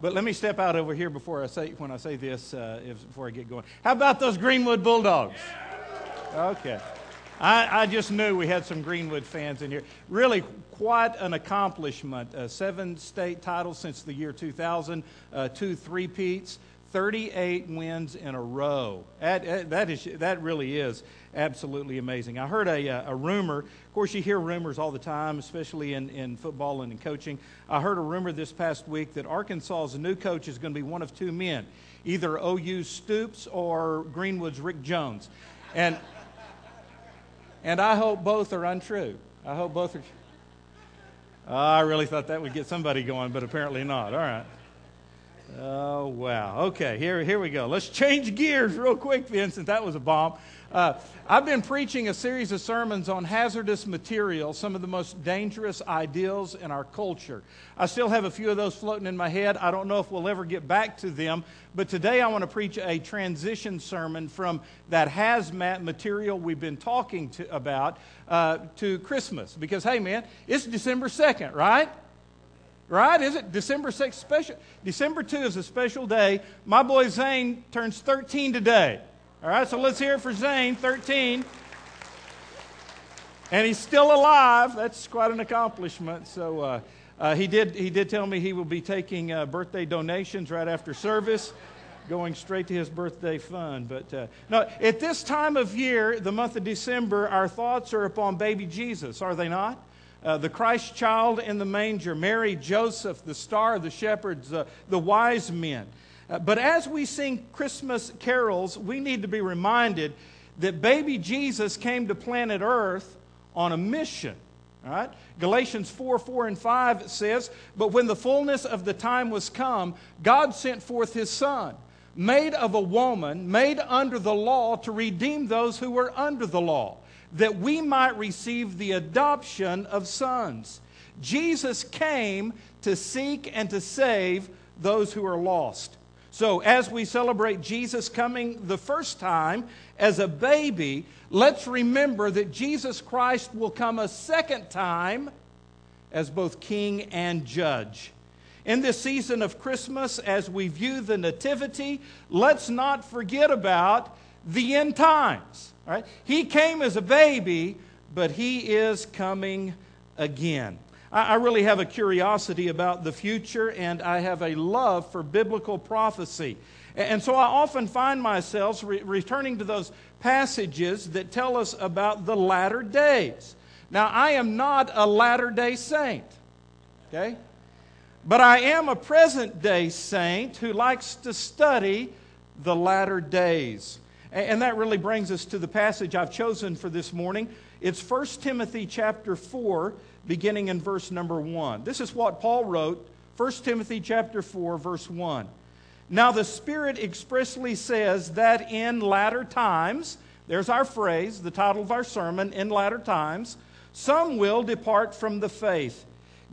But let me step out over here before I say when I say this uh, if, before I get going. How about those Greenwood Bulldogs? Okay. I, I, just knew we had some Greenwood fans in here. Really, quite an accomplishment. Uh, seven state titles since the year 2000, uh, two three-peats, 38 wins in a row. That, that, is, that really is absolutely amazing. I heard a, uh, a rumor. Of course, you hear rumors all the time, especially in, in football and in coaching. I heard a rumor this past week that Arkansas's new coach is going to be one of two men either OU Stoops or Greenwood's Rick Jones. And, and I hope both are untrue. I hope both are. I really thought that would get somebody going, but apparently not. All right. Oh, wow. Okay, here, here we go. Let's change gears real quick, Vincent. That was a bomb. Uh, I've been preaching a series of sermons on hazardous materials, some of the most dangerous ideals in our culture. I still have a few of those floating in my head. I don't know if we'll ever get back to them, but today I want to preach a transition sermon from that hazmat material we've been talking to, about uh, to Christmas. Because, hey, man, it's December 2nd, right? Right? Is it December 6th special? December 2 is a special day. My boy Zane turns 13 today. All right, so let's hear it for Zane, 13. And he's still alive. That's quite an accomplishment. So uh, uh, he, did, he did tell me he will be taking uh, birthday donations right after service, going straight to his birthday fund. But uh, no, at this time of year, the month of December, our thoughts are upon baby Jesus, are they not? Uh, the Christ child in the manger, Mary, Joseph, the star, the shepherds, uh, the wise men. Uh, but as we sing Christmas carols, we need to be reminded that baby Jesus came to planet Earth on a mission. Galatians 4 4 and 5 says, But when the fullness of the time was come, God sent forth his Son, made of a woman, made under the law, to redeem those who were under the law, that we might receive the adoption of sons. Jesus came to seek and to save those who are lost. So, as we celebrate Jesus coming the first time as a baby, let's remember that Jesus Christ will come a second time as both king and judge. In this season of Christmas, as we view the Nativity, let's not forget about the end times. Right? He came as a baby, but he is coming again. I really have a curiosity about the future and I have a love for biblical prophecy. And so I often find myself re- returning to those passages that tell us about the latter days. Now, I am not a latter day saint, okay? But I am a present day saint who likes to study the latter days. And that really brings us to the passage I've chosen for this morning. It's 1 Timothy chapter 4 beginning in verse number 1. This is what Paul wrote, 1 Timothy chapter 4 verse 1. Now the Spirit expressly says that in latter times, there's our phrase, the title of our sermon, in latter times, some will depart from the faith,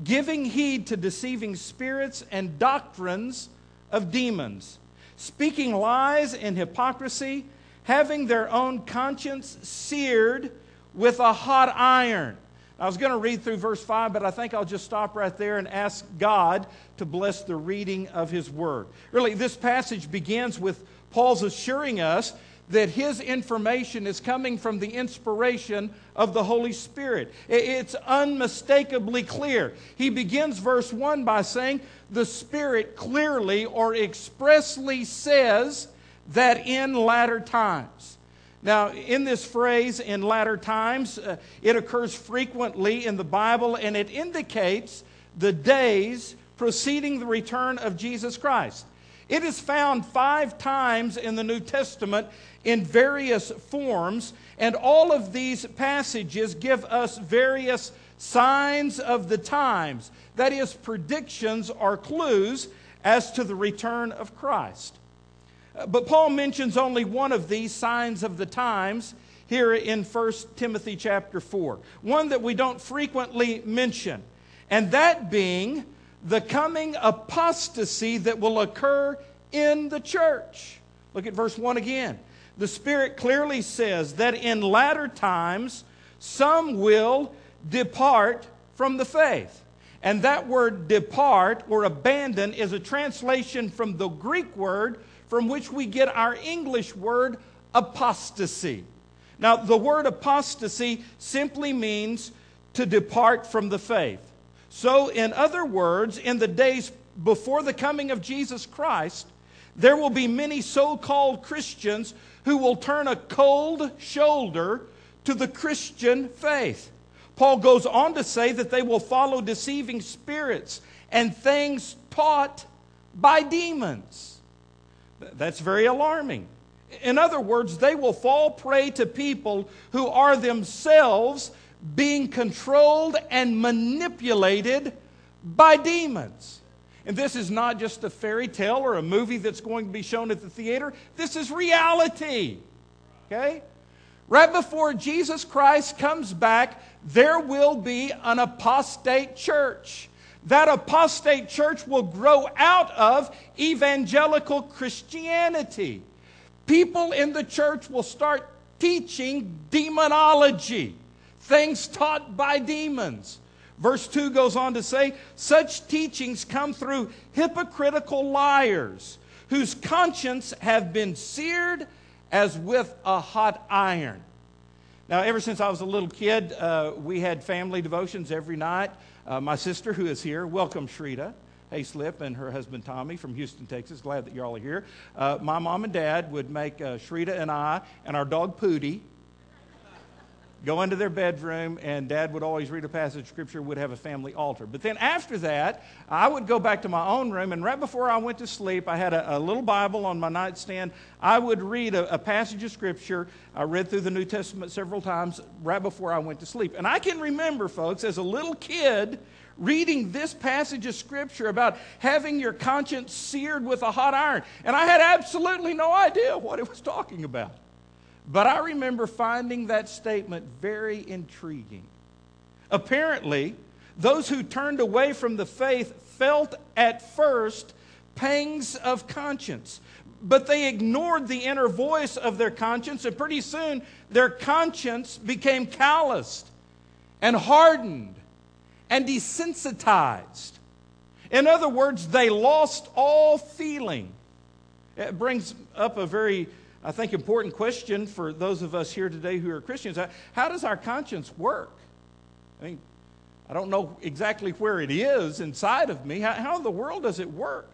giving heed to deceiving spirits and doctrines of demons, speaking lies and hypocrisy, having their own conscience seared with a hot iron I was going to read through verse 5, but I think I'll just stop right there and ask God to bless the reading of His Word. Really, this passage begins with Paul's assuring us that his information is coming from the inspiration of the Holy Spirit. It's unmistakably clear. He begins verse 1 by saying, The Spirit clearly or expressly says that in latter times. Now, in this phrase, in latter times, uh, it occurs frequently in the Bible and it indicates the days preceding the return of Jesus Christ. It is found five times in the New Testament in various forms, and all of these passages give us various signs of the times. That is, predictions or clues as to the return of Christ. But Paul mentions only one of these signs of the times here in 1 Timothy chapter 4, one that we don't frequently mention, and that being the coming apostasy that will occur in the church. Look at verse 1 again. The Spirit clearly says that in latter times some will depart from the faith. And that word depart or abandon is a translation from the Greek word from which we get our English word apostasy. Now, the word apostasy simply means to depart from the faith. So, in other words, in the days before the coming of Jesus Christ, there will be many so called Christians who will turn a cold shoulder to the Christian faith. Paul goes on to say that they will follow deceiving spirits and things taught by demons. That's very alarming. In other words, they will fall prey to people who are themselves being controlled and manipulated by demons. And this is not just a fairy tale or a movie that's going to be shown at the theater. This is reality. Okay? Right before Jesus Christ comes back, there will be an apostate church. That apostate church will grow out of evangelical Christianity. People in the church will start teaching demonology, things taught by demons. Verse 2 goes on to say, such teachings come through hypocritical liars whose conscience have been seared as with a hot iron. Now, ever since I was a little kid, uh, we had family devotions every night. Uh, my sister, who is here, welcome Shrita Hayslip and her husband Tommy from Houston, Texas. Glad that you all are here. Uh, my mom and dad would make uh, Shrita and I and our dog Pootie go into their bedroom, and dad would always read a passage of scripture, would have a family altar. But then after that, I would go back to my own room, and right before I went to sleep, I had a, a little Bible on my nightstand. I would read a, a passage of scripture. I read through the New Testament several times right before I went to sleep. And I can remember, folks, as a little kid, reading this passage of scripture about having your conscience seared with a hot iron. And I had absolutely no idea what it was talking about. But I remember finding that statement very intriguing. Apparently, those who turned away from the faith felt at first pangs of conscience, but they ignored the inner voice of their conscience, and pretty soon their conscience became calloused and hardened and desensitized. In other words, they lost all feeling. It brings up a very I think, important question for those of us here today who are Christians. How does our conscience work? I mean, I don't know exactly where it is inside of me. How, how in the world does it work?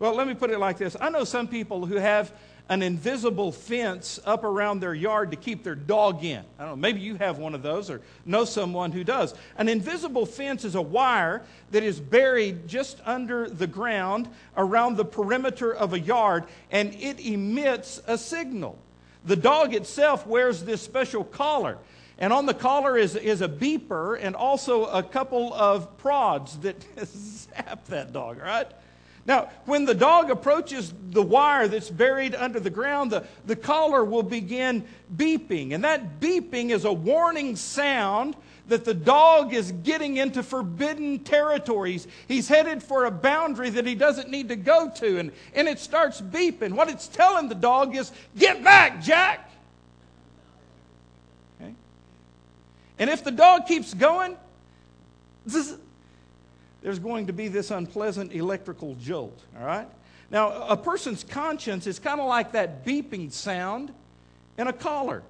Well, let me put it like this I know some people who have an invisible fence up around their yard to keep their dog in. I don't know, maybe you have one of those or know someone who does. An invisible fence is a wire that is buried just under the ground around the perimeter of a yard and it emits a signal. The dog itself wears this special collar. And on the collar is, is a beeper and also a couple of prods that zap that dog, right? Now, when the dog approaches the wire that's buried under the ground, the, the collar will begin beeping. And that beeping is a warning sound that the dog is getting into forbidden territories. He's headed for a boundary that he doesn't need to go to. And, and it starts beeping. What it's telling the dog is, Get back, Jack! Okay? And if the dog keeps going, there's going to be this unpleasant electrical jolt, all right? Now, a person's conscience is kind of like that beeping sound in a collar.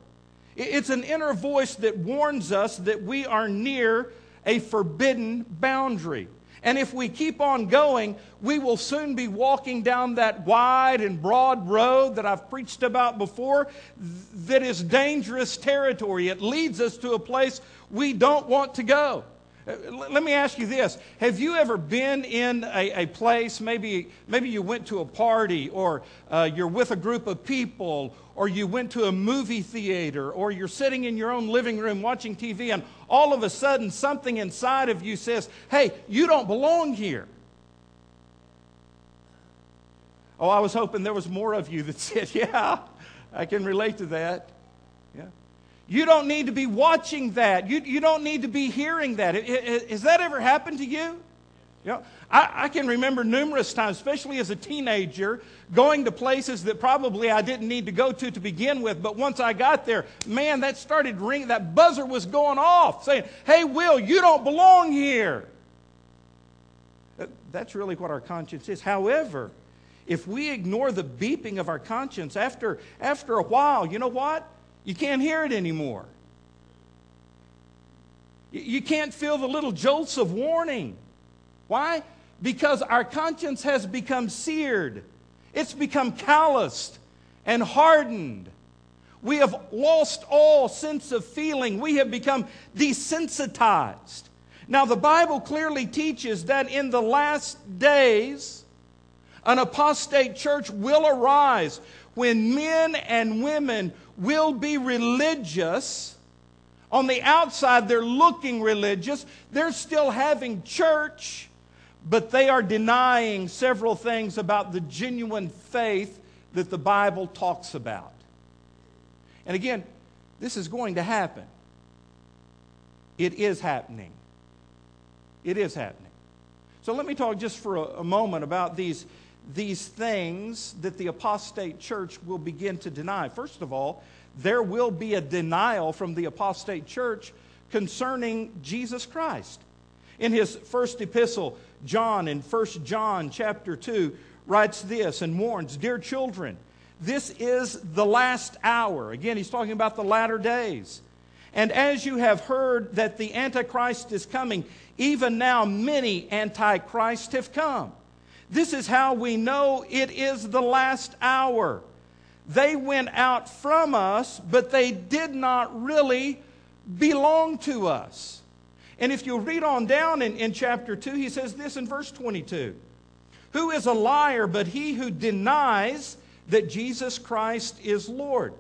It's an inner voice that warns us that we are near a forbidden boundary. And if we keep on going, we will soon be walking down that wide and broad road that I've preached about before that is dangerous territory. It leads us to a place we don't want to go. Uh, let me ask you this. Have you ever been in a, a place, maybe, maybe you went to a party, or uh, you're with a group of people, or you went to a movie theater, or you're sitting in your own living room watching TV, and all of a sudden something inside of you says, Hey, you don't belong here. Oh, I was hoping there was more of you that said, Yeah, I can relate to that. You don't need to be watching that. You, you don't need to be hearing that. Has that ever happened to you? You know, I, I, can remember numerous times, especially as a teenager, going to places that probably I didn't need to go to to begin with. But once I got there, man, that started ringing. That buzzer was going off saying, Hey, Will, you don't belong here. Uh, that's really what our conscience is. However, if we ignore the beeping of our conscience, after, after a while, you know what? You can't hear it anymore. You can't feel the little jolts of warning. Why? Because our conscience has become seared, it's become calloused and hardened. We have lost all sense of feeling. We have become desensitized. Now, the Bible clearly teaches that in the last days, an apostate church will arise when men and women will be religious. On the outside, they're looking religious. They're still having church, but they are denying several things about the genuine faith that the Bible talks about. And again, this is going to happen. It is happening. It is happening. So let me talk just for a, a moment about these, these things that the apostate church will begin to deny. First of all, there will be a denial from the apostate church concerning Jesus Christ. In his first epistle, John, in 1 John chapter 2, writes this and warns Dear children, this is the last hour. Again, he's talking about the latter days. And as you have heard that the Antichrist is coming, even now many Antichrists have come. This is how we know it is the last hour. They went out from us, but they did not really belong to us. And if you read on down in, in chapter 2, he says this in verse 22 Who is a liar but he who denies that Jesus Christ is Lord?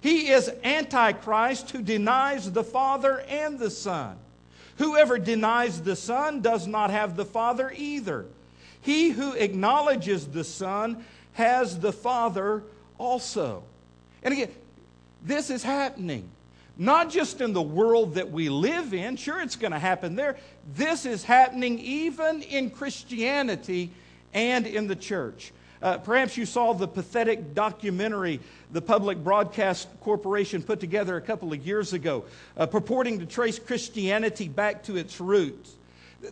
He is Antichrist who denies the Father and the Son. Whoever denies the Son does not have the Father either. He who acknowledges the Son has the Father also. And again, this is happening. Not just in the world that we live in, sure, it's going to happen there. This is happening even in Christianity and in the church. Uh, perhaps you saw the pathetic documentary the Public Broadcast Corporation put together a couple of years ago, uh, purporting to trace Christianity back to its roots.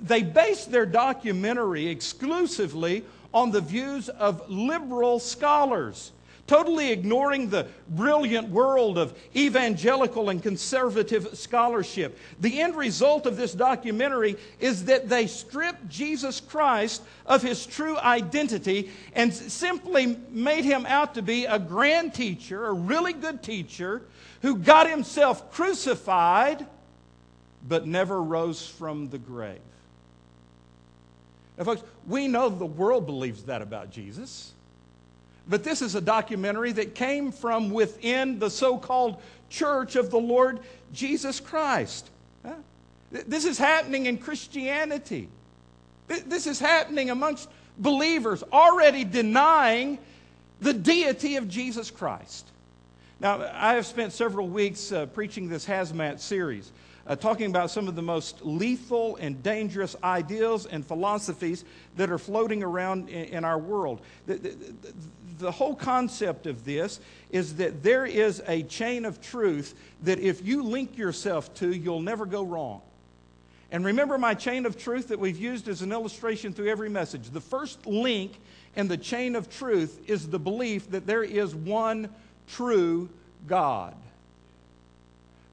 They based their documentary exclusively on the views of liberal scholars totally ignoring the brilliant world of evangelical and conservative scholarship. The end result of this documentary is that they stripped Jesus Christ of his true identity and simply made him out to be a grand teacher, a really good teacher, who got himself crucified but never rose from the grave. Now, folks, we know the world believes that about Jesus. But this is a documentary that came from within the so called church of the Lord Jesus Christ. This is happening in Christianity. This is happening amongst believers already denying the deity of Jesus Christ. Now, I have spent several weeks uh, preaching this hazmat series, uh, talking about some of the most lethal and dangerous ideals and philosophies that are floating around in, in our world. The, the, the whole concept of this is that there is a chain of truth that if you link yourself to, you'll never go wrong. And remember my chain of truth that we've used as an illustration through every message. The first link in the chain of truth is the belief that there is one true God.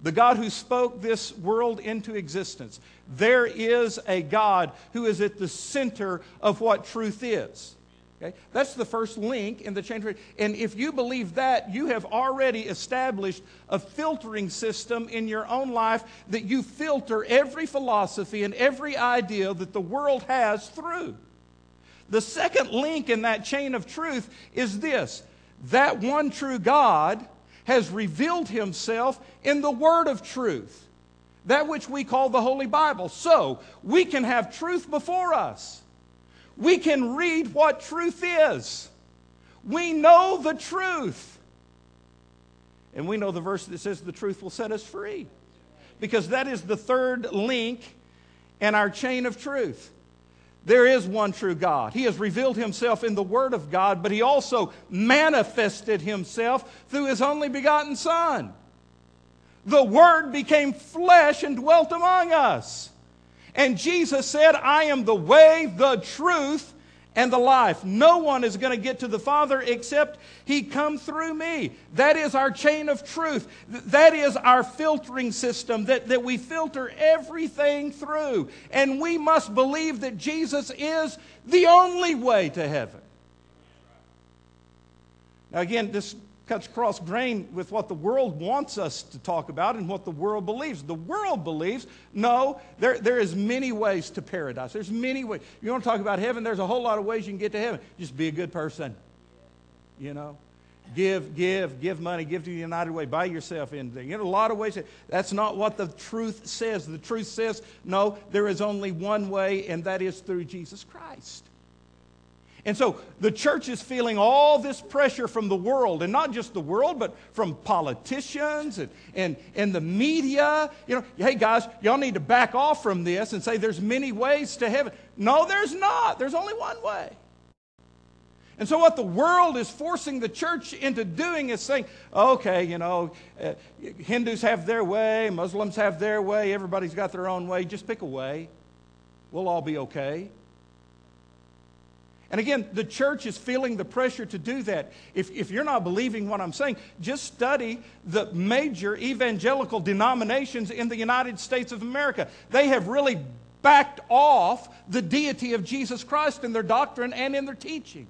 The God who spoke this world into existence. There is a God who is at the center of what truth is. Okay? That's the first link in the chain. And if you believe that, you have already established a filtering system in your own life that you filter every philosophy and every idea that the world has through. The second link in that chain of truth is this that one true God has revealed himself in the Word of truth, that which we call the Holy Bible. So we can have truth before us we can read what truth is. We know the truth. And we know the verse that says the truth will set us free. Because that is the third link in our chain of truth. There is one true God. He has revealed himself in the Word of God, but he also manifested himself through his only begotten Son. The Word became flesh and dwelt among us. And Jesus said, I am the way, the truth, and the life. No one is going to get to the Father except He come through me. That is our chain of truth. That is our filtering system that, that we filter everything through. And we must believe that Jesus is the only way to heaven. Now, again, this cuts cross grain with what the world wants us to talk about and what the world believes. The world believes, no, there, there is many ways to paradise. There's many ways. You want to talk about heaven, there's a whole lot of ways you can get to heaven. Just be a good person. You know? Give, give, give money, give to the United Way, buy yourself anything. You know, a lot of ways. That's not what the truth says. The truth says, no, there is only one way, and that is through Jesus Christ. And so the church is feeling all this pressure from the world, and not just the world, but from politicians and, and, and the media. You know, hey guys, y'all need to back off from this and say there's many ways to heaven. No, there's not. There's only one way. And so, what the world is forcing the church into doing is saying, okay, you know, uh, Hindus have their way, Muslims have their way, everybody's got their own way. Just pick a way. We'll all be okay. And again, the church is feeling the pressure to do that. If, if you're not believing what I'm saying, just study the major evangelical denominations in the United States of America. They have really backed off the deity of Jesus Christ in their doctrine and in their teaching.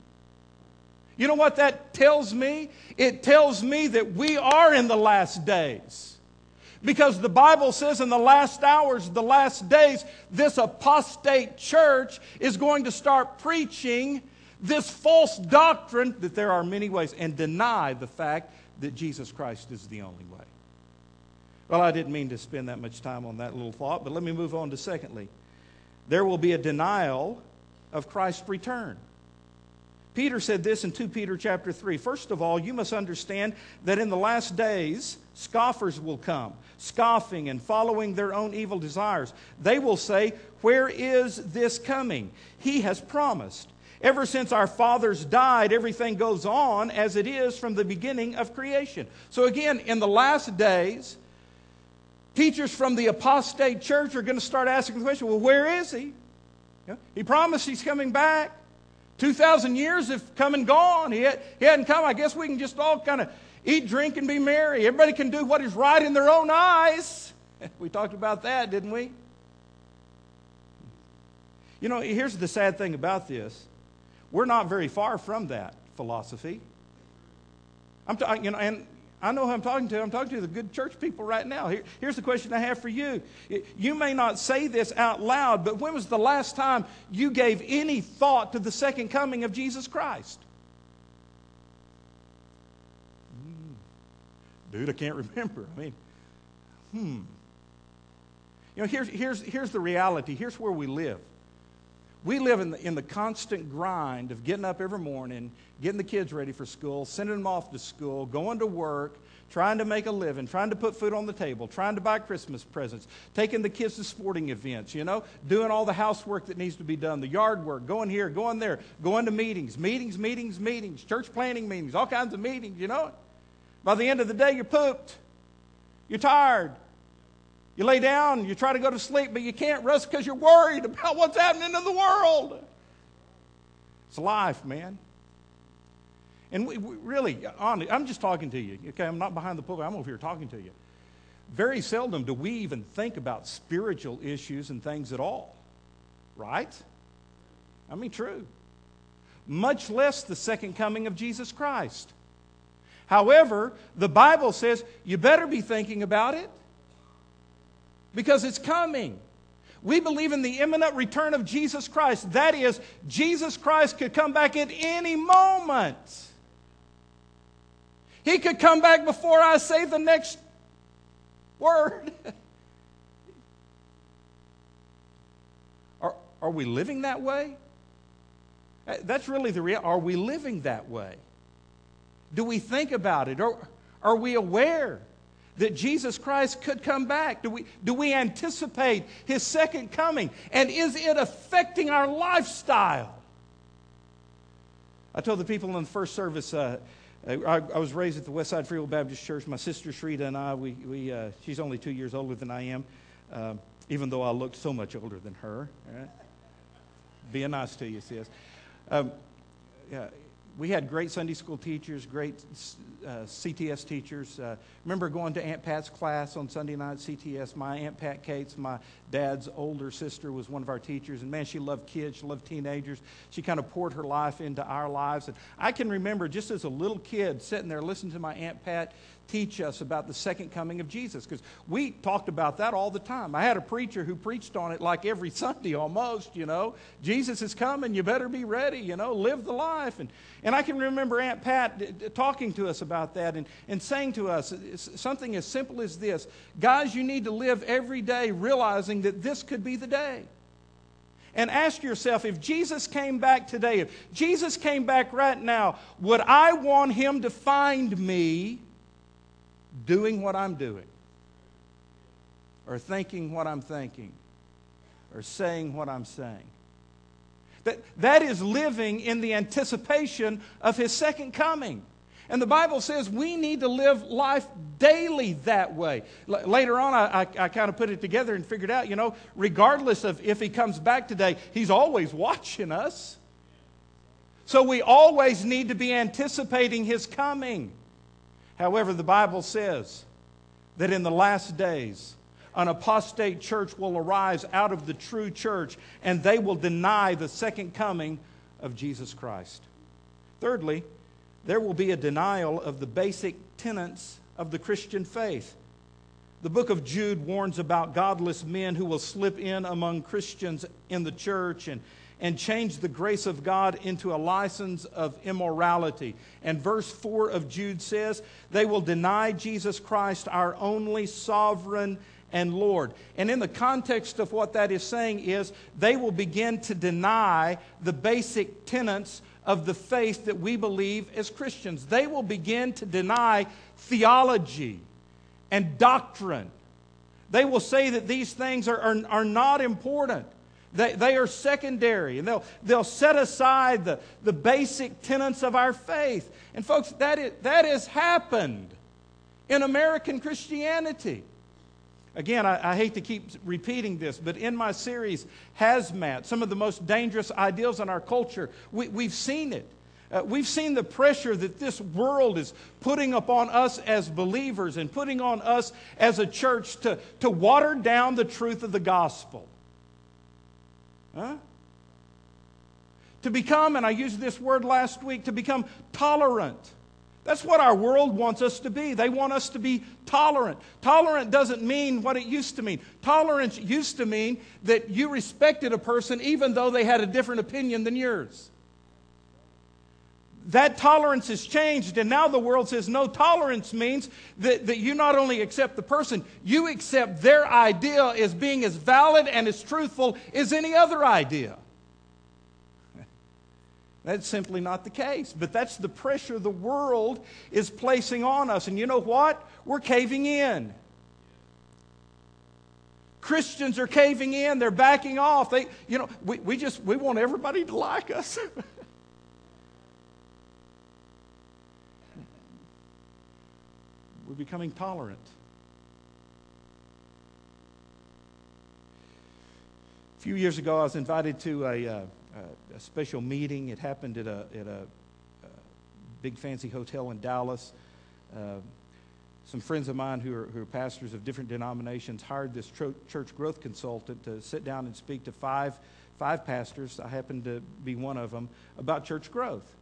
You know what that tells me? It tells me that we are in the last days. Because the Bible says in the last hours, the last days, this apostate church is going to start preaching this false doctrine that there are many ways and deny the fact that Jesus Christ is the only way. Well, I didn't mean to spend that much time on that little thought, but let me move on to secondly. There will be a denial of Christ's return. Peter said this in 2 Peter chapter 3. First of all, you must understand that in the last days, scoffers will come, scoffing and following their own evil desires. They will say, Where is this coming? He has promised. Ever since our fathers died, everything goes on as it is from the beginning of creation. So, again, in the last days, teachers from the apostate church are going to start asking the question well, where is he? He promised he's coming back. 2,000 years have come and gone. He, had, he hadn't come. I guess we can just all kind of eat, drink, and be merry. Everybody can do what is right in their own eyes. We talked about that, didn't we? You know, here's the sad thing about this we're not very far from that philosophy. I'm t- you know, and I know who I'm talking to. I'm talking to the good church people right now. Here, here's the question I have for you. You may not say this out loud, but when was the last time you gave any thought to the second coming of Jesus Christ? Hmm. Dude, I can't remember. I mean, hmm. You know, here's, here's, here's the reality. Here's where we live. We live in the, in the constant grind of getting up every morning, getting the kids ready for school, sending them off to school, going to work, trying to make a living, trying to put food on the table, trying to buy Christmas presents, taking the kids to sporting events, you know, doing all the housework that needs to be done, the yard work, going here, going there, going to meetings, meetings, meetings, meetings, church planning meetings, all kinds of meetings, you know. By the end of the day, you're pooped. You're tired. You lay down, you try to go to sleep, but you can't rest because you're worried about what's happening in the world. It's life, man. And we, we really, honestly, I'm just talking to you. Okay, I'm not behind the pulpit. I'm over here talking to you. Very seldom do we even think about spiritual issues and things at all, right? I mean, true. Much less the second coming of Jesus Christ. However, the Bible says you better be thinking about it because it's coming. We believe in the imminent return of Jesus Christ. That is, Jesus Christ could come back at any moment. He could come back before I say the next word. are, are we living that way? Uh, that's really the real. Are we living that way? Do we think about it? Or are we aware that Jesus Christ could come back? Do we, do we anticipate his second coming? And is it affecting our lifestyle? I told the people in the first service, uh, I, I, was raised at the Westside Free Will Baptist Church. My sister Shrita and I, we, we, uh, she's only two years older than I am. Uh, even though I look so much older than her. Being nice to you, sis. Um, yeah, we had great Sunday school teachers, great uh, CTS teachers. Uh, remember going to Aunt Pat's class on Sunday night, CTS. My Aunt Pat Cates, my dad's older sister, was one of our teachers. And man, she loved kids, she loved teenagers. She kind of poured her life into our lives. And I can remember just as a little kid sitting there listening to my Aunt Pat teach us about the second coming of Jesus because we talked about that all the time. I had a preacher who preached on it like every Sunday almost, you know. Jesus is coming, you better be ready, you know, live the life. And, and I can remember Aunt Pat talking to us about that and, and saying to us something as simple as this Guys, you need to live every day realizing that this could be the day and ask yourself if Jesus came back today, if Jesus came back right now, would I want him to find me doing what I'm doing, or thinking what I'm thinking, or saying what I'm saying. That, that is living in the anticipation of his second coming. And the Bible says we need to live life daily that way. L- later on, I, I, I kind of put it together and figured out, you know, regardless of if he comes back today, he's always watching us. So we always need to be anticipating his coming. However, the Bible says that in the last days, an apostate church will arise out of the true church, and they will deny the second coming of Jesus Christ. Thirdly, there will be a denial of the basic tenets of the Christian faith. The book of Jude warns about godless men who will slip in among Christians in the church and and change the grace of God into a license of immorality. And verse 4 of Jude says, They will deny Jesus Christ, our only sovereign and Lord. And in the context of what that is saying is, they will begin to deny the basic tenets of the faith that we believe as Christians. They will begin to deny theology and doctrine. They will say that these things are, are, are not important. They, they are secondary, and they'll, they'll set aside the, the basic tenets of our faith. And, folks, that, is, that has happened in American Christianity. Again, I, I, hate to keep repeating this, but in my series, Hazmat, some of the most dangerous ideals in our culture, we, we've seen it. Uh, we've seen the pressure that this world is putting upon us as believers and putting on us as a church to, to water down the truth of the gospel. Huh? To become, and I used this word last week, to become tolerant. That's what our world wants us to be. They want us to be tolerant. Tolerant doesn't mean what it used to mean. Tolerance used to mean that you respected a person even though they had a different opinion than yours that tolerance has changed, and now the world says no tolerance means that, that you not only accept the person, you accept their idea as being as valid and as truthful as any other idea. That's simply not the case. But that's the pressure the world is placing on us. And you know what? We're caving in. Christians are caving in. They're backing off. They, you know, we, we just we want everybody to like us. We're becoming tolerant. A few years ago, I was invited to a, uh, a special meeting. It happened at a, at a, a big fancy hotel in Dallas. Uh, some friends of mine who are, who are, pastors of different denominations hired this church growth consultant to sit down and speak to five, five pastors. I happened to be one of them about church growth.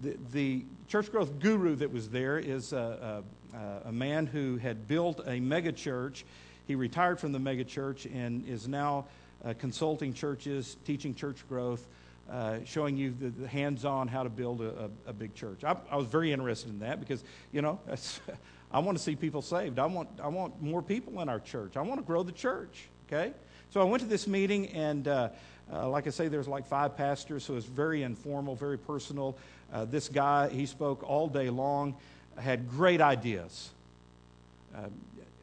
The, the church growth guru that was there is a, uh, a man who had built a megachurch. He retired from the megachurch and is now uh, consulting churches, teaching church growth, uh, showing you the, the hands on how to build a, a, a big church. I, I, was very interested in that because, you know, I want to see people saved. I want, I want more people in our church. I want to grow the church, okay? So I went to this meeting, and uh, uh, like I say, there's like five pastors, so it's very informal, very personal. Uh, this guy, he spoke all day long had great ideas. Uh,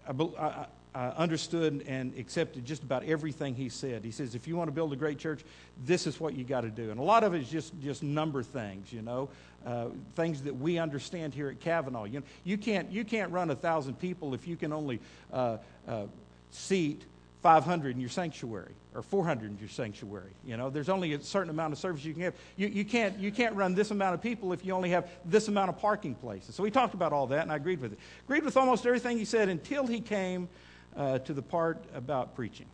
I, I, I understood and accepted just about everything he said. He says, if you want to build a great church, this is what you got to do. And a lot of it is just, just number things, you know, uh, things that we understand here at Cavanaugh. You, know, you, can't, you can't run a thousand people if you can only uh, uh, seat 500 in your sanctuary or 400 in your sanctuary. You know, there's only a certain amount of service you can have. You, you, can't, you can't run this amount of people if you only have this amount of parking places. So he talked about all that, and I agreed with it. Agreed with almost everything he said until he came uh, to the part about preaching.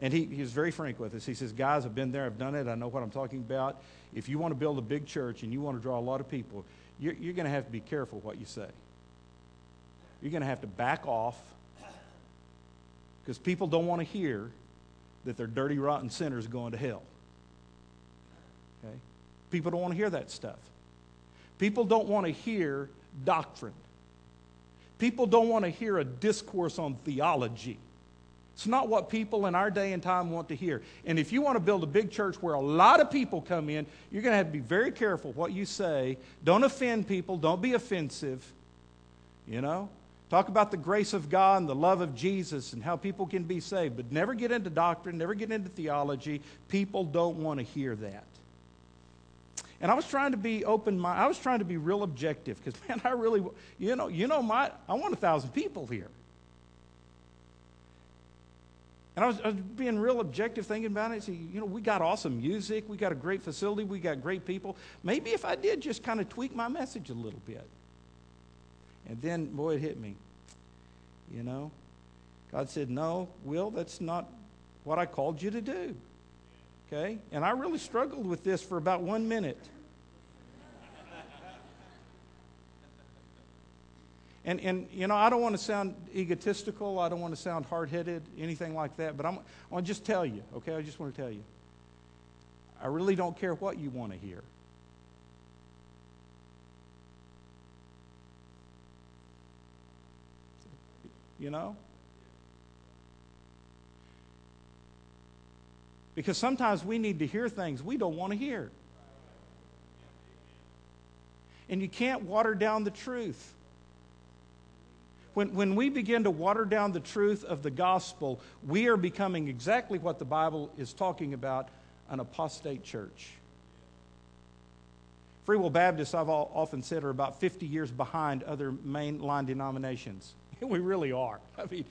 And he, he was very frank with us. He says, Guys, I've been there, I've done it, I know what I'm talking about. If you want to build a big church and you want to draw a lot of people, you're, you're going to have to be careful what you say. You're going to have to back off because people don't want to hear that they're dirty, rotten sinners going to hell. Okay? People don't want to hear that stuff. People don't want to hear doctrine. People don't want to hear a discourse on theology. It's not what people in our day and time want to hear. And if you want to build a big church where a lot of people come in, you're going to have to be very careful what you say. Don't offend people, don't be offensive. You know? Talk about the grace of God and the love of Jesus and how people can be saved, but never get into doctrine, never get into theology. People don't want to hear that. And I was trying to be open minded. I was trying to be real objective because, man, I really, you know, you know, my, I want a thousand people here. And I was, I was, being real objective thinking about it. See, you know, we got awesome music, we got a great facility, we got great people. Maybe if I did just kind of tweak my message a little bit. And then, boy, it hit me. You know? God said, No, Will, that's not what I called you to do. Okay? And I really struggled with this for about one minute. And, and, you know, I don't want to sound egotistical. I don't want to sound hard headed, anything like that. But I'm, I want to just tell you, okay? I just want to tell you. I really don't care what you want to hear. You know? Because sometimes we need to hear things we don't want to hear. And you can't water down the truth. When, when we begin to water down the truth of the gospel, we are becoming exactly what the Bible is talking about an apostate church. Free Will Baptists, I've often said, are about 50 years behind other mainline denominations. we really are. I mean,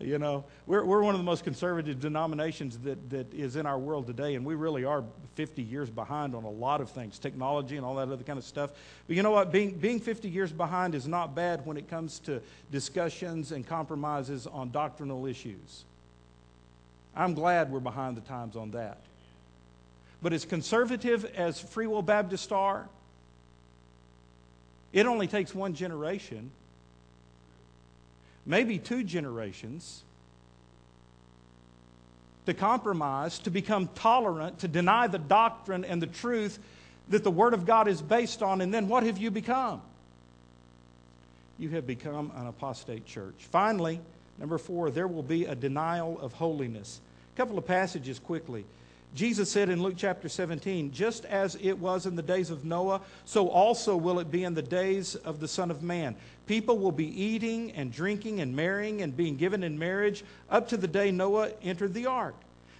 you know, we're, we're one of the most conservative denominations that, that is in our world today, and we really are 50 years behind on a lot of things, technology and all that other kind of stuff. But you know what? Being, being 50 years behind is not bad when it comes to discussions and compromises on doctrinal issues. I'm glad we're behind the times on that. But as conservative as Free Will Baptists are, it only takes one generation maybe two generations to compromise, to become tolerant, to deny the doctrine and the truth that the Word of God is based on, and then what have you become? You have become an apostate church. Finally, number four, there will be a denial of holiness. A couple of passages quickly. Jesus said in Luke chapter 17, just as it was in the days of Noah, so also will it be in the days of the Son of Man. People will be eating and drinking and marrying and being given in marriage up to the day Noah entered the ark.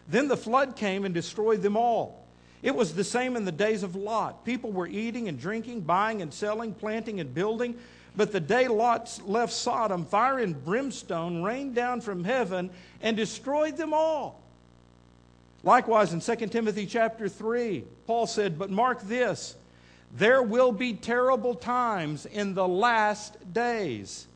Then the flood came and destroyed them all. It was the same in the days of Lot. People were eating and drinking, buying and selling, planting and building. But the day Lot left Sodom, fire and brimstone rained down from heaven and destroyed them all. Likewise, in 2 Timothy chapter 3, Paul said, But mark this, there will be terrible times in the last days.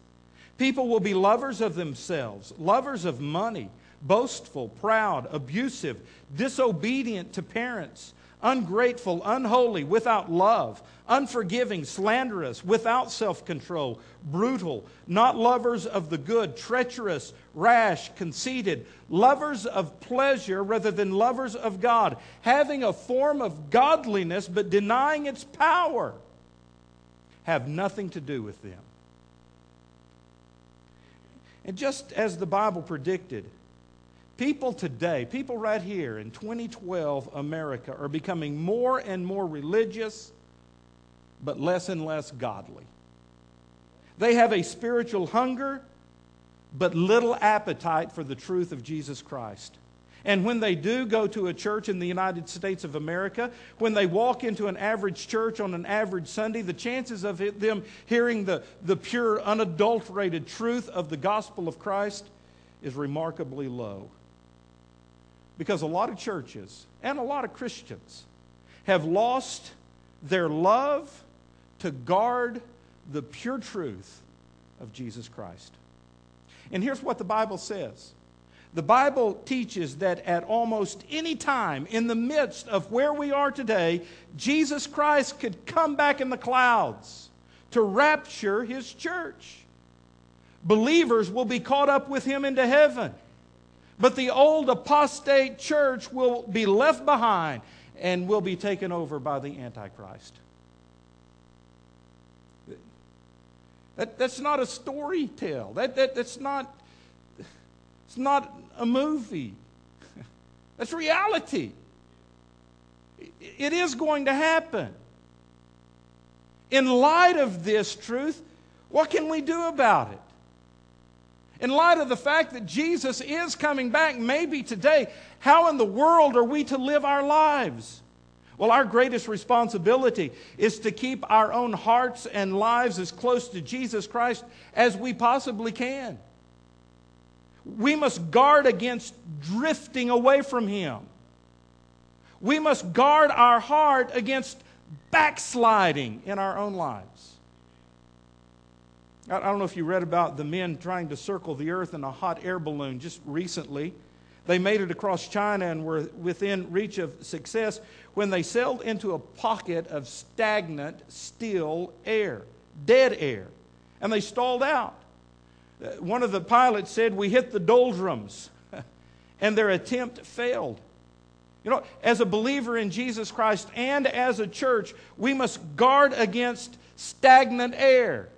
People will be lovers of themselves, lovers of money, boastful, proud, abusive, disobedient to parents ungrateful, unholy, without love, unforgiving, slanderous, without self control, brutal, not lovers of the good, treacherous, rash, conceited, lovers of pleasure rather than lovers of God, having a form of godliness but denying its power, have nothing to do with them. And just as the Bible predicted, People today, people right here in 2012 America, are becoming more and more religious, but less and less godly. They have a spiritual hunger, but little appetite for the truth of Jesus Christ. And when they do go to a church in the United States of America, when they walk into an average church on an average Sunday, the chances of them hearing the, the pure, unadulterated truth of the gospel of Christ is remarkably low. Because a lot of churches and a lot of Christians have lost their love to guard the pure truth of Jesus Christ. And here's what the Bible says the Bible teaches that at almost any time in the midst of where we are today, Jesus Christ could come back in the clouds to rapture his church. Believers will be caught up with him into heaven. But the old apostate church will be left behind and will be taken over by the Antichrist. That, that's not a story tale. That, that, that's not, it's not a movie. That's reality. It is going to happen. In light of this truth, what can we do about it? In light of the fact that Jesus is coming back, maybe today, how in the world are we to live our lives? Well, our greatest responsibility is to keep our own hearts and lives as close to Jesus Christ as we possibly can. We must guard against drifting away from Him. We must guard our heart against backsliding in our own lives. I don't know if you read about the men trying to circle the earth in a hot air balloon just recently. They made it across China and were within reach of success when they sailed into a pocket of stagnant, still air, dead air, and they stalled out. Uh, one of the pilots said, We hit the doldrums, and their attempt failed. You know, as a believer in Jesus Christ and as a church, we must guard against stagnant air.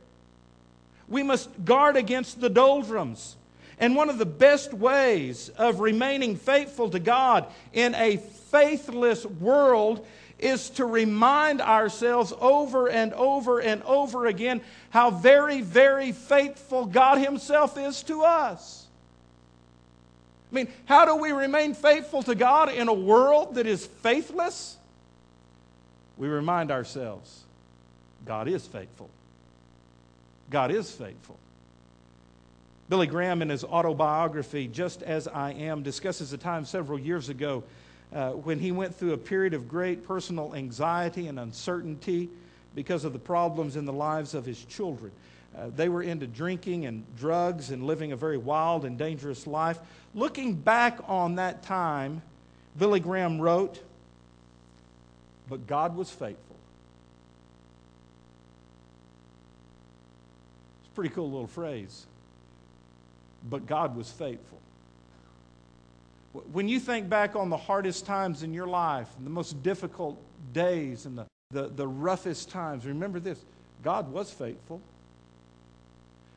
We must guard against the doldrums. And one of the best ways of remaining faithful to God in a faithless world is to remind ourselves over and over and over again how very, very faithful God Himself is to us. I mean, how do we remain faithful to God in a world that is faithless? We remind ourselves God is faithful. God is faithful. Billy Graham, in his autobiography, Just As I Am, discusses a time several years ago uh, when he went through a period of great personal anxiety and uncertainty because of the problems in the lives of his children. Uh, they were into drinking and drugs and living a very wild and dangerous life. Looking back on that time, Billy Graham wrote, But God was faithful. It's a pretty cool little phrase. But God was faithful. When you think back on the hardest times in your life, the most difficult days and the, the, the roughest times, remember this God was faithful.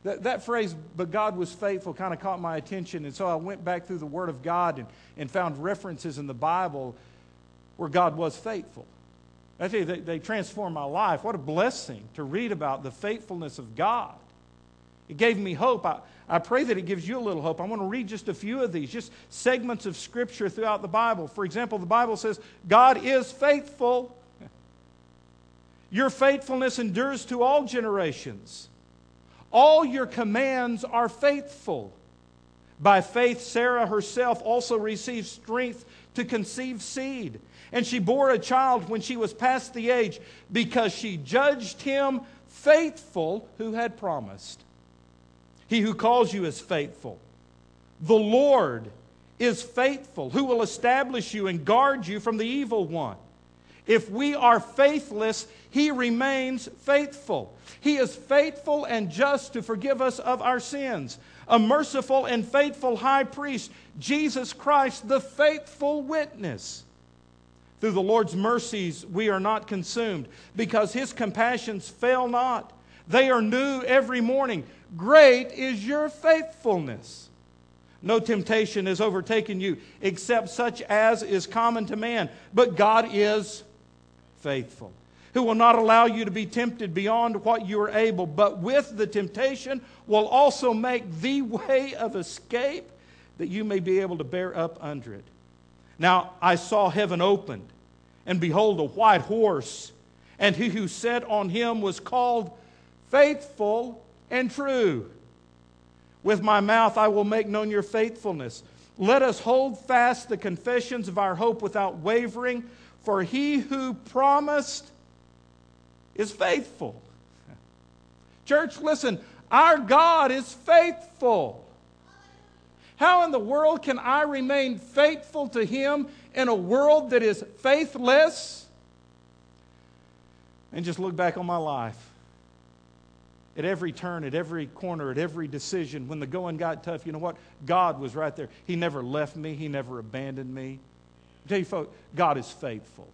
That, that phrase, but God was faithful, kind of caught my attention. And so I went back through the Word of God and, and found references in the Bible where God was faithful. I tell you, they, they transformed my life. What a blessing to read about the faithfulness of God. It gave me hope. I, I pray that it gives you a little hope. I want to read just a few of these, just segments of Scripture throughout the Bible. For example, the Bible says, God is faithful. Your faithfulness endures to all generations. All your commands are faithful. By faith, Sarah herself also received strength to conceive seed. And she bore a child when she was past the age because she judged him faithful who had promised. He who calls you is faithful. The Lord is faithful, who will establish you and guard you from the evil one. If we are faithless, he remains faithful. He is faithful and just to forgive us of our sins. A merciful and faithful high priest, Jesus Christ, the faithful witness. Through the Lord's mercies, we are not consumed because his compassions fail not. They are new every morning. Great is your faithfulness. No temptation has overtaken you except such as is common to man. But God is faithful, who will not allow you to be tempted beyond what you are able, but with the temptation will also make the way of escape that you may be able to bear up under it. Now I saw heaven opened, and behold, a white horse, and he who sat on him was called faithful and true. With my mouth I will make known your faithfulness. Let us hold fast the confessions of our hope without wavering, for he who promised is faithful. Church, listen, our God is faithful. How in the world can I remain faithful to him in a world that is faithless? And just look back on my life. At every turn, at every corner, at every decision, when the going got tough, you know what? God was right there. He never left me, He never abandoned me. I tell you, folks, God is faithful.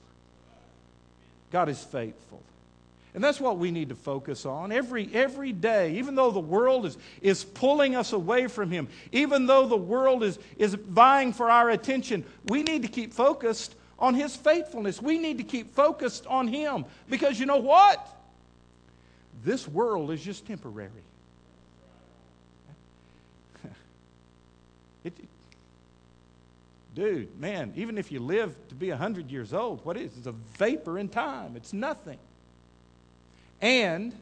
God is faithful. And that's what we need to focus on every, every day, even though the world is, is pulling us away from Him, even though the world is, is vying for our attention, we need to keep focused on His faithfulness. We need to keep focused on Him. Because you know what? This world is just temporary. it, dude, man, even if you live to be 100 years old, what is it? It's a vapor in time, it's nothing. And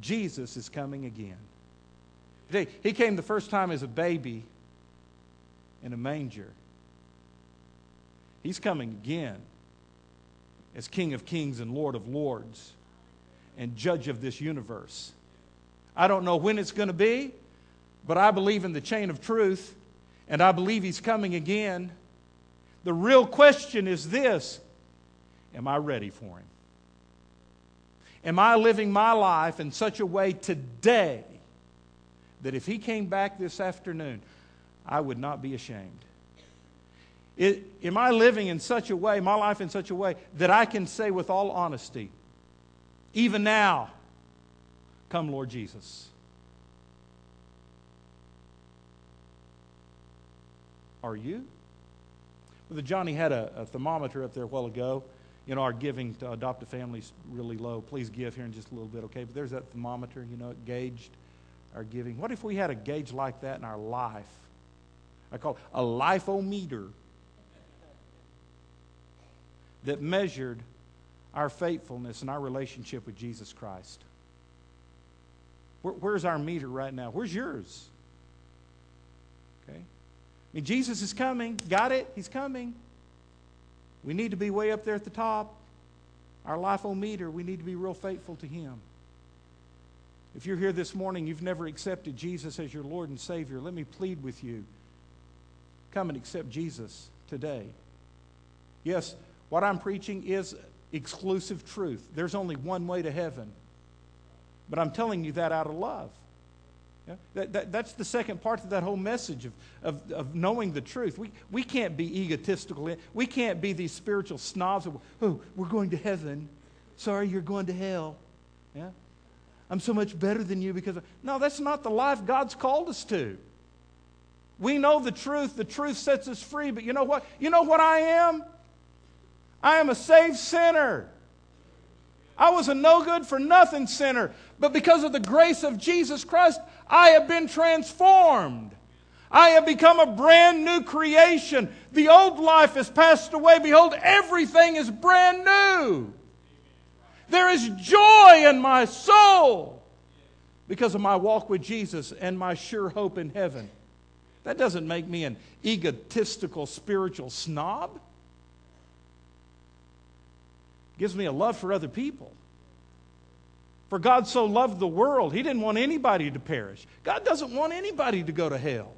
Jesus is coming again. He came the first time as a baby in a manger. He's coming again as King of Kings and Lord of Lords and Judge of this universe. I don't know when it's going to be, but I believe in the chain of truth and I believe He's coming again. The real question is this Am I ready for Him? Am I living my life in such a way today that if he came back this afternoon, I would not be ashamed? It, am I living in such a way, my life in such a way, that I can say with all honesty, even now, come, Lord Jesus? Are you? Well, Johnny had a, a thermometer up there a while ago you know, our giving to adopt a family is really low. Please give here in just a little bit, okay? But there's that thermometer, you know, it gauged our giving. What if we had a gauge like that in our life? I call it a lifeometer that measured our faithfulness and our relationship with Jesus Christ. Where, where's our meter right now? Where's yours? Okay? I mean, Jesus is coming. Got it? He's coming. We need to be way up there at the top. Our lifeometer, we need to be real faithful to Him. If you're here this morning, you've never accepted Jesus as your Lord and Savior, let me plead with you. Come and accept Jesus today. Yes, what I'm preaching is exclusive truth. There's only one way to heaven. But I'm telling you that out of love. Yeah? That, that, that's the second part of that whole message of, of, of knowing the truth. We, we can't be egotistical. We can't be these spiritual snobs. Of, oh, we're going to heaven. Sorry, you're going to hell. Yeah? I'm so much better than you because. Of, no, that's not the life God's called us to. We know the truth. The truth sets us free. But you know what? You know what I am? I am a saved sinner. I was a no good for nothing sinner. But because of the grace of Jesus Christ, I have been transformed. I have become a brand new creation. The old life has passed away. Behold, everything is brand new. There is joy in my soul because of my walk with Jesus and my sure hope in heaven. That doesn't make me an egotistical spiritual snob. Gives me a love for other people. For God so loved the world, He didn't want anybody to perish. God doesn't want anybody to go to hell.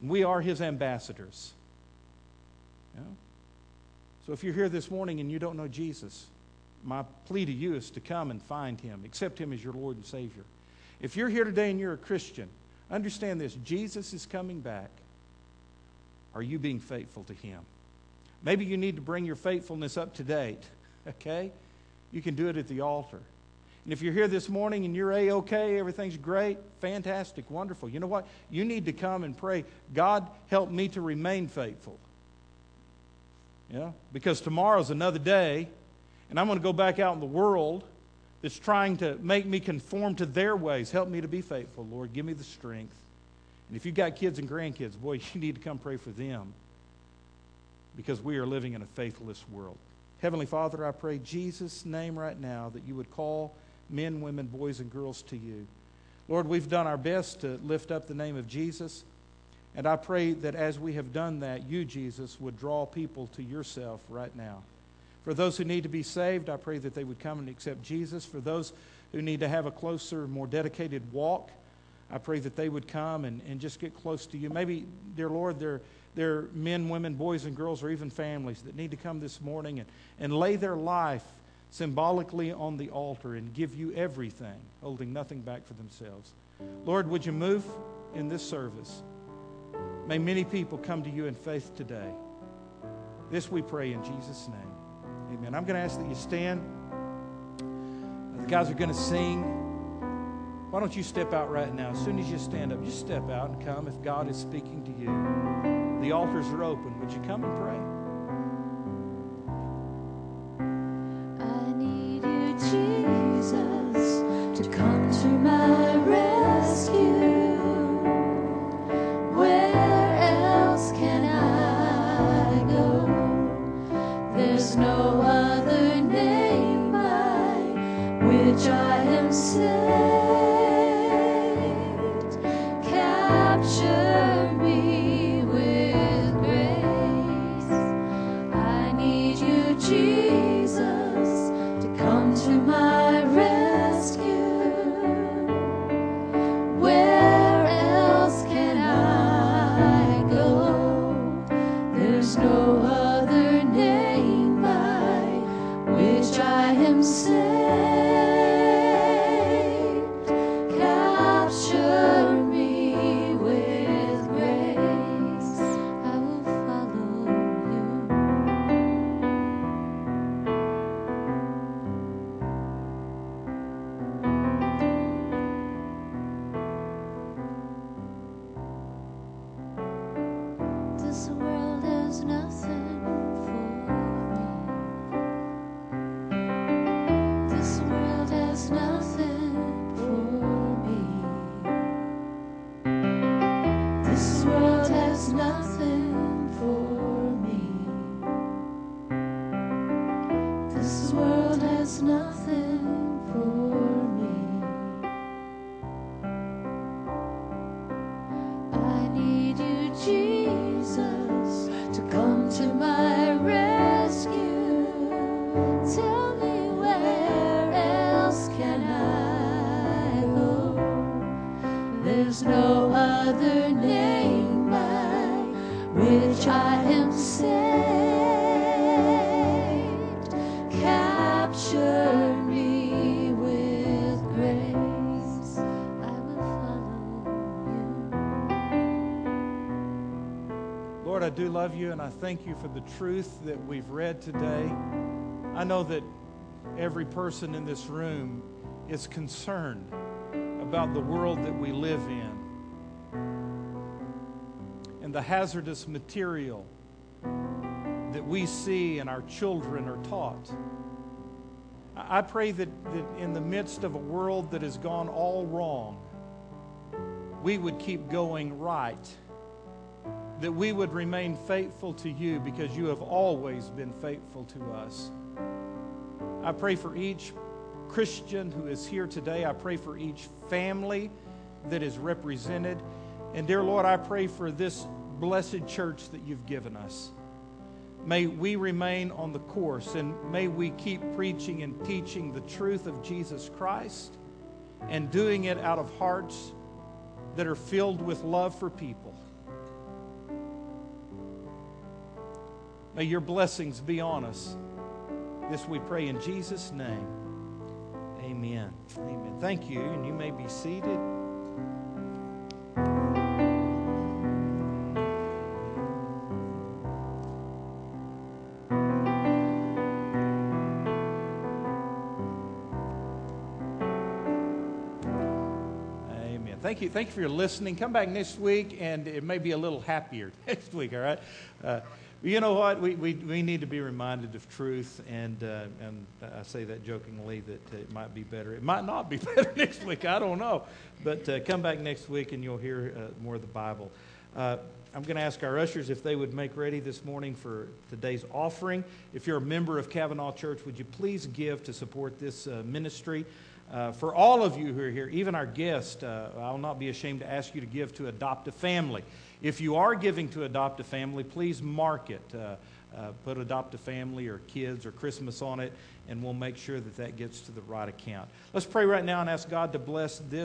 We are His ambassadors. So if you're here this morning and you don't know Jesus, my plea to you is to come and find Him, accept Him as your Lord and Savior. If you're here today and you're a Christian, understand this Jesus is coming back. Are you being faithful to Him? Maybe you need to bring your faithfulness up to date, okay? you can do it at the altar. And if you're here this morning and you're A OK, everything's great, fantastic, wonderful. You know what? You need to come and pray, God, help me to remain faithful. Yeah? Because tomorrow's another day, and I'm going to go back out in the world that's trying to make me conform to their ways. Help me to be faithful, Lord. Give me the strength. And if you've got kids and grandkids, boy, you need to come pray for them because we are living in a faithless world. Heavenly Father, I pray Jesus' name right now that you would call men, women, boys, and girls to you. Lord, we've done our best to lift up the name of Jesus. And I pray that as we have done that, you, Jesus, would draw people to yourself right now. For those who need to be saved, I pray that they would come and accept Jesus. For those who need to have a closer, more dedicated walk, I pray that they would come and, and just get close to you. Maybe, dear Lord, there, there are men, women, boys, and girls, or even families that need to come this morning and, and lay their life symbolically on the altar and give you everything, holding nothing back for themselves. Lord, would you move in this service? May many people come to you in faith today. This we pray in Jesus' name. Amen. I'm going to ask that you stand. The guys are going to sing. Why don't you step out right now? As soon as you stand up, just step out and come if God is speaking to you. The altars are open. Would you come and pray? Do love you, and I thank you for the truth that we've read today. I know that every person in this room is concerned about the world that we live in and the hazardous material that we see and our children are taught. I pray that, that in the midst of a world that has gone all wrong, we would keep going right that we would remain faithful to you because you have always been faithful to us. I pray for each Christian who is here today. I pray for each family that is represented. And dear Lord, I pray for this blessed church that you've given us. May we remain on the course and may we keep preaching and teaching the truth of Jesus Christ and doing it out of hearts that are filled with love for people. May your blessings be on us. This we pray in Jesus' name. Amen. Amen. Thank you, and you may be seated. Amen. Thank you. Thank you for your listening. Come back next week, and it may be a little happier next week, all right? Uh, you know what? We, we, we need to be reminded of truth, and, uh, and I say that jokingly that it might be better. It might not be better next week. I don't know. But uh, come back next week, and you'll hear uh, more of the Bible. Uh, I'm going to ask our ushers if they would make ready this morning for today's offering. If you're a member of Kavanaugh Church, would you please give to support this uh, ministry? Uh, for all of you who are here, even our guests, uh, I'll not be ashamed to ask you to give to Adopt a Family. If you are giving to Adopt a Family, please mark it. Uh, uh, put Adopt a Family or Kids or Christmas on it, and we'll make sure that that gets to the right account. Let's pray right now and ask God to bless this.